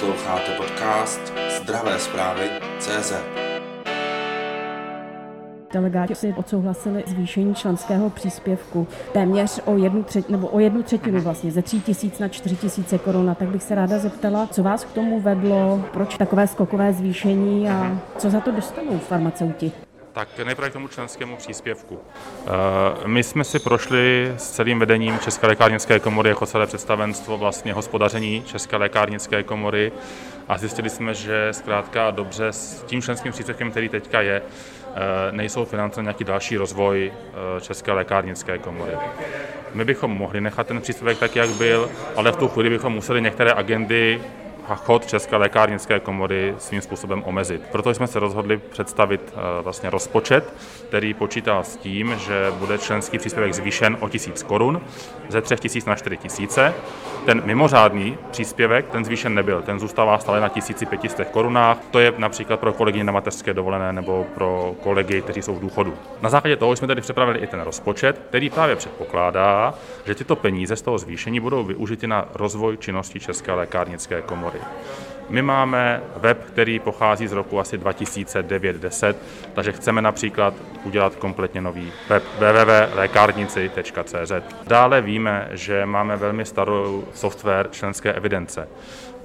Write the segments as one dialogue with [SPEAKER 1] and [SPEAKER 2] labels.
[SPEAKER 1] Posloucháte podcast Zdravé zprávy CZ.
[SPEAKER 2] Delegáti si odsouhlasili zvýšení členského příspěvku téměř o jednu, třetinu, nebo o jednu třetinu vlastně, ze 3 tisíc na 4 tisíce korun. Tak bych se ráda zeptala, co vás k tomu vedlo, proč takové skokové zvýšení a co za to dostanou farmaceuti?
[SPEAKER 3] Tak nejprve k tomu členskému příspěvku. Eh, my jsme si prošli s celým vedením České lékárnické komory jako celé představenstvo vlastně hospodaření České lékárnické komory a zjistili jsme, že zkrátka dobře s tím členským příspěvkem, který teďka je, eh, nejsou finance nějaký další rozvoj eh, České lékárnické komory. My bychom mohli nechat ten příspěvek tak, jak byl, ale v tu chvíli bychom museli některé agendy chod České lékárnické komory svým způsobem omezit. Proto jsme se rozhodli představit eh, vlastně rozpočet, který počítá s tím, že bude členský příspěvek zvýšen o 1000 korun ze 3000 na 4000. Ten mimořádný příspěvek, ten zvýšen nebyl, ten zůstává stále na 1500 korunách. To je například pro kolegy na mateřské dovolené nebo pro kolegy, kteří jsou v důchodu. Na základě toho jsme tedy připravili i ten rozpočet, který právě předpokládá, že tyto peníze z toho zvýšení budou využity na rozvoj činnosti České lékárnické komory dohromady. My máme web, který pochází z roku asi 2009-10, takže chceme například udělat kompletně nový web www.lékárnici.cz. Dále víme, že máme velmi starou software členské evidence.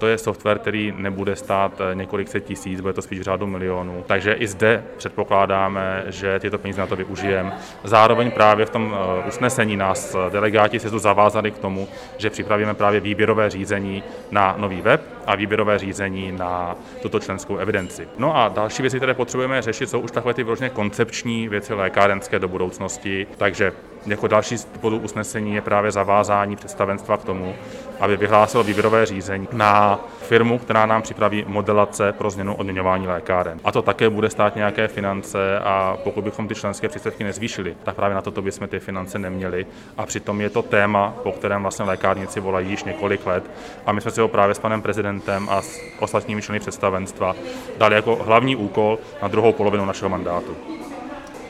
[SPEAKER 3] To je software, který nebude stát eh, několik set tisíc, bude to spíš řádu milionů. Takže i zde předpokládáme, že tyto peníze na to využijeme. Zároveň právě v tom eh, usnesení nás eh, delegáti se zavázali k tomu, že připravíme právě výběrové řízení na nový web a výběrové řízení na tuto členskou evidenci. No a další věci, které potřebujeme řešit, jsou už takové ty vložně koncepční věci lékárenské do budoucnosti. Takže jako další z bodů usnesení je právě zavázání představenstva k tomu, aby vyhlásilo výběrové řízení na firmu, která nám připraví modelace pro změnu odměňování lékáren. A to také bude stát nějaké finance a pokud bychom ty členské příspěvky nezvýšili, tak právě na toto bychom ty finance neměli. A přitom je to téma, po kterém vlastně lékárníci volají již několik let. A my jsme si ho právě s panem prezidentem a s ostatními členy představenstva dali jako hlavní úkol na druhou polovinu našeho mandátu.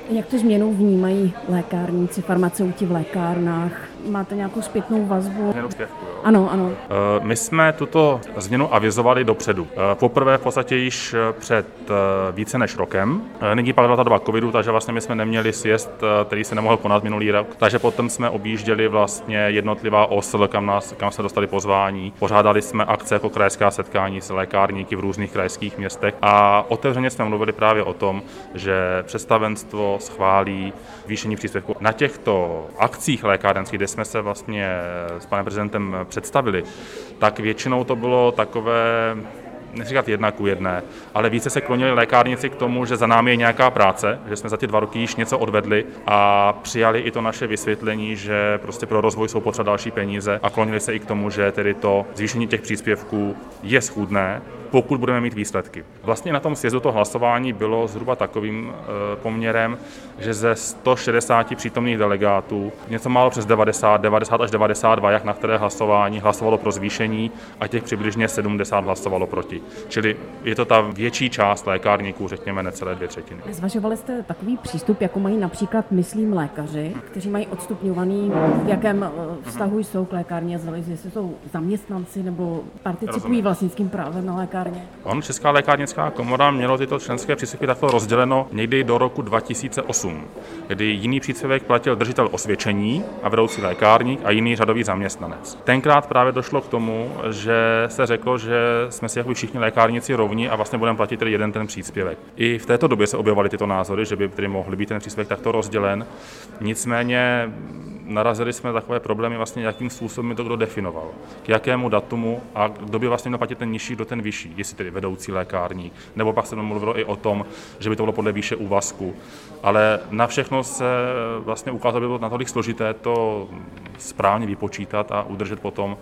[SPEAKER 2] Jak tu změnu vnímají lékárníci, farmaceuti v lékárnách? Máte nějakou zpětnou vazbu?
[SPEAKER 3] Změnu zpěvku, jo.
[SPEAKER 2] Ano, ano.
[SPEAKER 3] Eh, my jsme tuto změnu avizovali dopředu. Eh, poprvé v podstatě již eh, před více než rokem. Nyní pak byla ta doba covidu, takže vlastně my jsme neměli sjezd, který se nemohl konat minulý rok. Takže potom jsme objížděli vlastně jednotlivá OSL, kam, nás, kam se dostali pozvání. Pořádali jsme akce jako krajská setkání s lékárníky v různých krajských městech a otevřeně jsme mluvili právě o tom, že představenstvo schválí zvýšení příspěvku. Na těchto akcích lékárenských, kde jsme se vlastně s panem prezidentem představili, tak většinou to bylo takové neříkat jedna ku jedné, ale více se klonili lékárníci k tomu, že za námi je nějaká práce, že jsme za ty dva roky již něco odvedli a přijali i to naše vysvětlení, že prostě pro rozvoj jsou potřeba další peníze a klonili se i k tomu, že tedy to zvýšení těch příspěvků je schůdné, pokud budeme mít výsledky. Vlastně na tom sjezdu to hlasování bylo zhruba takovým eh, poměrem, že ze 160 přítomných delegátů něco málo přes 90, 90 až 92, jak na které hlasování hlasovalo pro zvýšení a těch přibližně 70 hlasovalo proti. Čili je to ta větší část lékárníků, řekněme necelé dvě třetiny.
[SPEAKER 2] Zvažovali jste takový přístup, jako mají například, myslím, lékaři, kteří mají odstupňovaný, v jakém eh, vztahu jsou k lékárně, jestli jsou zaměstnanci nebo participují Rozumím. vlastnickým právem na lékárně lékárně?
[SPEAKER 3] On, Česká lékárnická komora mělo tyto členské příspěvky takto rozděleno někdy do roku 2008, kdy jiný příspěvek platil držitel osvědčení a vedoucí lékárník a jiný řadový zaměstnanec. Tenkrát právě došlo k tomu, že se řeklo, že jsme si jako všichni lékárníci rovní a vlastně budeme platit tedy jeden ten příspěvek. I v této době se objevovaly tyto názory, že by tedy mohly být ten příspěvek takto rozdělen. Nicméně narazili jsme na takové problémy, vlastně jakým způsobem to kdo definoval, k jakému datumu a kdo by vlastně měl platit ten nižší, kdo ten vyšší, jestli tedy vedoucí lékárník, nebo pak se mluvilo i o tom, že by to bylo podle výše úvazku. Ale na všechno se vlastně ukázalo, že bylo natolik složité to správně vypočítat a udržet potom,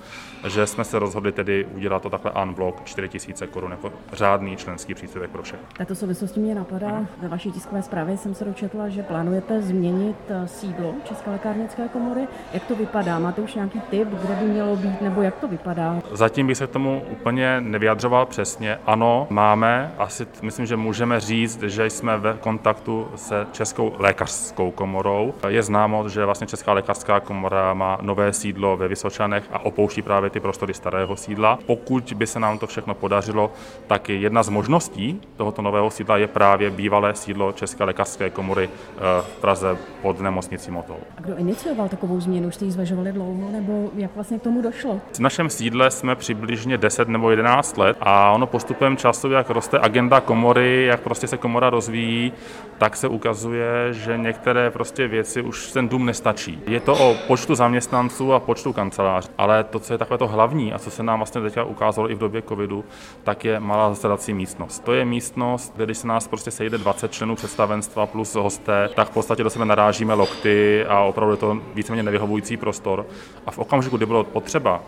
[SPEAKER 3] že jsme se rozhodli tedy udělat to takhle unblock 4 000 korun jako řádný členský příspěvek pro všechny.
[SPEAKER 2] Tato souvislosti mě napadá, ve vaší tiskové zprávě jsem se dočetla, že plánujete změnit eh, sídlo České lékárnické komory. Jak to vypadá? Máte už nějaký tip, kde by mělo být, nebo jak to vypadá?
[SPEAKER 3] Zatím bych se k tomu úplně nevyjadřoval přesně. Ano, máme. Asi myslím, že můžeme říct, že jsme ve kontaktu se Českou lékařskou komorou. Je známo, že vlastně Česká lékařská komora má nové sídlo ve Vysočanech a opouští právě ty prostory starého sídla. Pokud by se nám to všechno podařilo, tak jedna z možností tohoto nového sídla je právě bývalé sídlo České lékařské komory eh, v Praze pod nemocnicí Motol.
[SPEAKER 2] A kdo inicioval takovou změnu? Už jste ji zvažovali dlouho, nebo jak vlastně k tomu došlo?
[SPEAKER 3] V našem sídle jsme přibližně 10 nebo 11 let a ono postupem času, jak roste agenda komory, jak prostě se komora rozvíjí, tak se ukazuje, že některé prostě věci už ten dům nestačí. Je to o počtu zaměstnanců a počtu kanceláří, ale to, co je takové to hlavní a co se nám vlastně teďka ukázalo i v době covidu, tak je malá zasedací místnost. To je místnost, kde když se nás prostě sejde 20 členů představenstva plus hosté, tak v podstatě do sebe narážíme lokty a opravdu je to víceméně nevyhovující prostor. A v okamžiku, kdy bylo potřeba uh,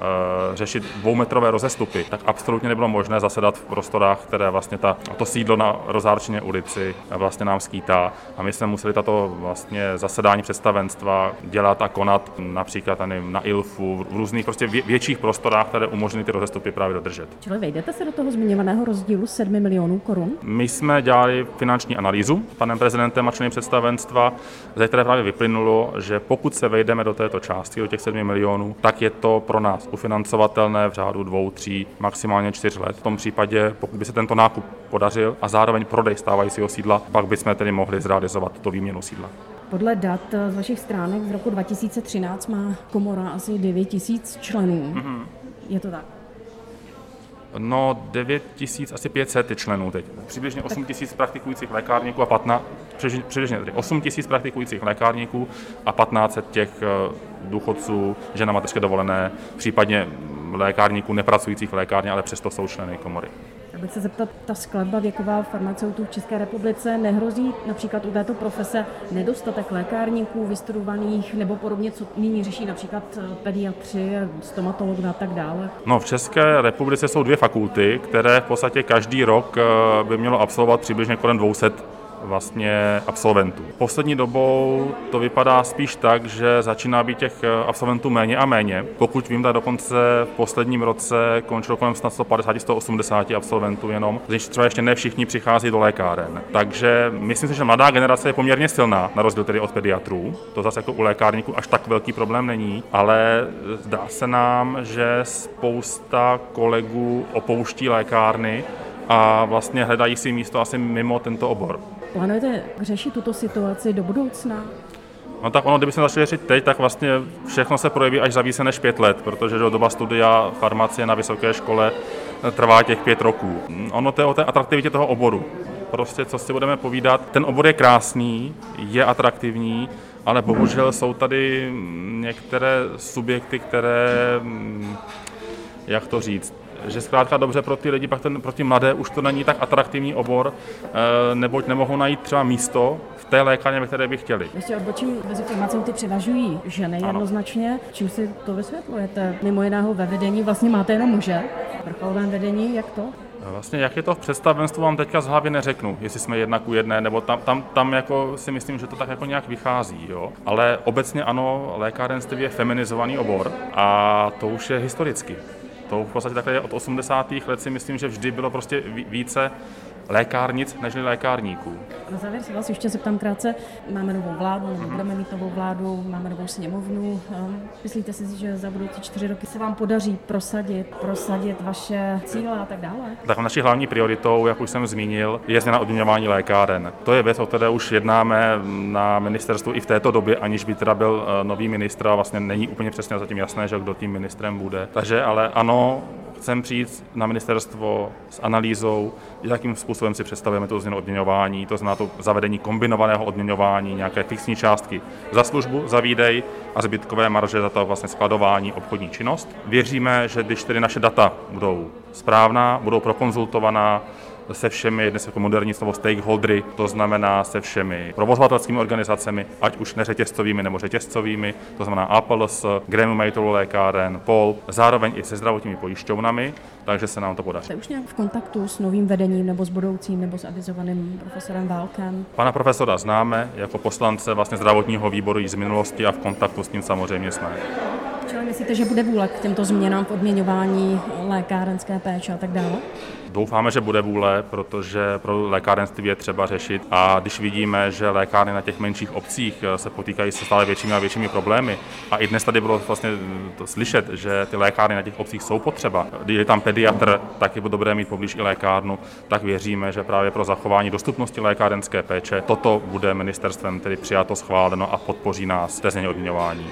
[SPEAKER 3] řešit dvoumetrové rozestupy, tak absolutně nebylo možné zasedat v prostorách, které vlastně ta, to sídlo na Rozárčině ulici vlastně nám skýtá. A my jsme museli tato vlastně zasedání představenstva dělat a konat například na ILFu, v různých prostě větších prostorách, které umožňují ty rozestupy právě dodržet.
[SPEAKER 2] Čili vejdete se do toho zmiňovaného rozdílu 7 milionů korun?
[SPEAKER 3] My jsme dělali finanční analýzu panem prezidentem a členy představenstva, ze které právě vyplynulo, že pokud se vejdeme do této částky, do těch 7 milionů, tak je to pro nás ufinancovatelné v řádu dvou, tří, maximálně čtyř let. V tom případě, pokud by se tento nákup podařil a zároveň prodej stávajícího sídla, pak bychom tedy mohli zrealizovat tuto výměnu sídla.
[SPEAKER 2] Podle dat z vašich stránek z roku 2013 má komora asi 9 tisíc členů. Mm-hmm. Je to tak?
[SPEAKER 3] No 9 tisíc, asi 500 členů teď. Přibližně 8 tisíc praktikujících lékárníků a 15, přibližně tedy 8 tisíc praktikujících lékárníků a 15 těch eh, důchodců, žena mateřské dovolené, případně lékárníků nepracujících v lékárně, ale přesto jsou členy komory
[SPEAKER 2] bych se zeptat, ta skladba věková farmaceutů v České republice nehrozí například u této profese nedostatek lékárníků, vystudovaných nebo podobně, co nyní řeší například eh, pediatři, stomatologové a tak dále?
[SPEAKER 3] No, v České republice jsou dvě fakulty, které v podstatě každý rok eh, by mělo absolvovat přibližně kolem 200 vlastně absolventů. Poslední dobou to vypadá spíš tak, že začíná být těch eh, absolventů méně a méně. Pokud vím, tak dokonce v posledním roce končilo kolem 150-180 absolventů jenom, nich třeba ještě ne všichni přichází do lékáren. Takže myslím si, že mladá generace je poměrně silná, na rozdíl tedy od pediatrů. To zase jako u lékárníků až tak velký problém není, ale zdá se nám, že spousta kolegů opouští lékárny a vlastně hledají si místo asi mimo tento obor.
[SPEAKER 2] Plánujete řešit tuto situaci do budoucna?
[SPEAKER 3] No tak ono, kdyby se začali řešit teď, tak vlastně všechno se projeví až za více než pět let, protože do doba studia farmacie na vysoké škole trvá těch pět roků. Ono to je o té atraktivitě toho oboru. Prostě, co si budeme povídat, ten obor je krásný, je atraktivní, ale bohužel jsou tady některé subjekty, které, jak to říct, že zkrátka dobře pro ty lidi, pak ten, pro ty mladé už to není tak atraktivní obor, eh, neboť nemohou najít třeba místo v té lékárně, ve které by chtěli.
[SPEAKER 2] Ještě odbočím, mezi farmaceuty převažují ženy ano. jednoznačně. Čím si to vysvětlujete? Mimo jiného ve vedení vlastně máte jenom muže. V vrcholovém vedení, jak to?
[SPEAKER 3] Vlastně jak je to v představenstvu, vám teďka z hlavy neřeknu, jestli jsme jednak u jedné, nebo tam, tam, tam jako si myslím, že to tak jako nějak vychází, jo. Ale obecně ano, lékárenství je feminizovaný obor a to už je historicky. To v podstatě takhle od 80. let si myslím, že vždy bylo prostě více lékárnic než lékárníků.
[SPEAKER 2] Na závěr se vás ještě zeptám krátce. Máme novou vládu, nebo mm-hmm. budeme mít novou vládu, máme novou sněmovnu. Ehm, myslíte si, že za budoucí čtyři roky se vám podaří prosadit, prosadit vaše cíle a tak dále?
[SPEAKER 3] Tak naší hlavní prioritou, jak už jsem zmínil, je změna odměňování lékáren. To je věc, o které už jednáme na ministerstvu i v této době, aniž by teda byl eh, nový ministr a vlastně není úplně přesně zatím jasné, že kdo tím ministrem bude. Takže ale ano, chcem přijít na ministerstvo s analýzou, jakým způsobem si představujeme tu změnu odměňování, to znamená to zavedení kombinovaného odměňování, nějaké fixní částky za službu, za výdej a zbytkové marže za to vlastně skladování, obchodní činnost. Věříme, že když tedy naše data budou správná, budou prokonzultovaná se všemi, dnes jako moderní slovo stakeholdery, to znamená se všemi provozovatelskými organizacemi, ať už neřetězcovými nebo řetězcovými, to znamená APLS, Gremium majitelů lékáren, POL, zároveň i se zdravotními pojišťovnami, takže se nám to podaří.
[SPEAKER 2] Jste už nějak v kontaktu s novým vedením nebo s budoucím nebo s avizovaným profesorem Válkem?
[SPEAKER 3] Pana profesora známe jako poslance vlastně zdravotního výboru i z minulosti a v kontaktu s ním samozřejmě jsme.
[SPEAKER 2] Čili myslíte, že bude vůle k těmto změnám v odměňování lékárenské péče a tak dále?
[SPEAKER 3] Doufáme, že bude vůle, protože pro lékárenství je třeba řešit a když vidíme, že lékárny na těch menších obcích se potýkají se stále většími a většími problémy a i dnes tady bylo vlastně to slyšet, že ty lékárny na těch obcích jsou potřeba. Když je tam pediatr, tak je dobré mít poblíž i lékárnu, tak věříme, že právě pro zachování dostupnosti lékárenské péče toto bude ministerstvem tedy přijato, schváleno a podpoří nás změně odměňování.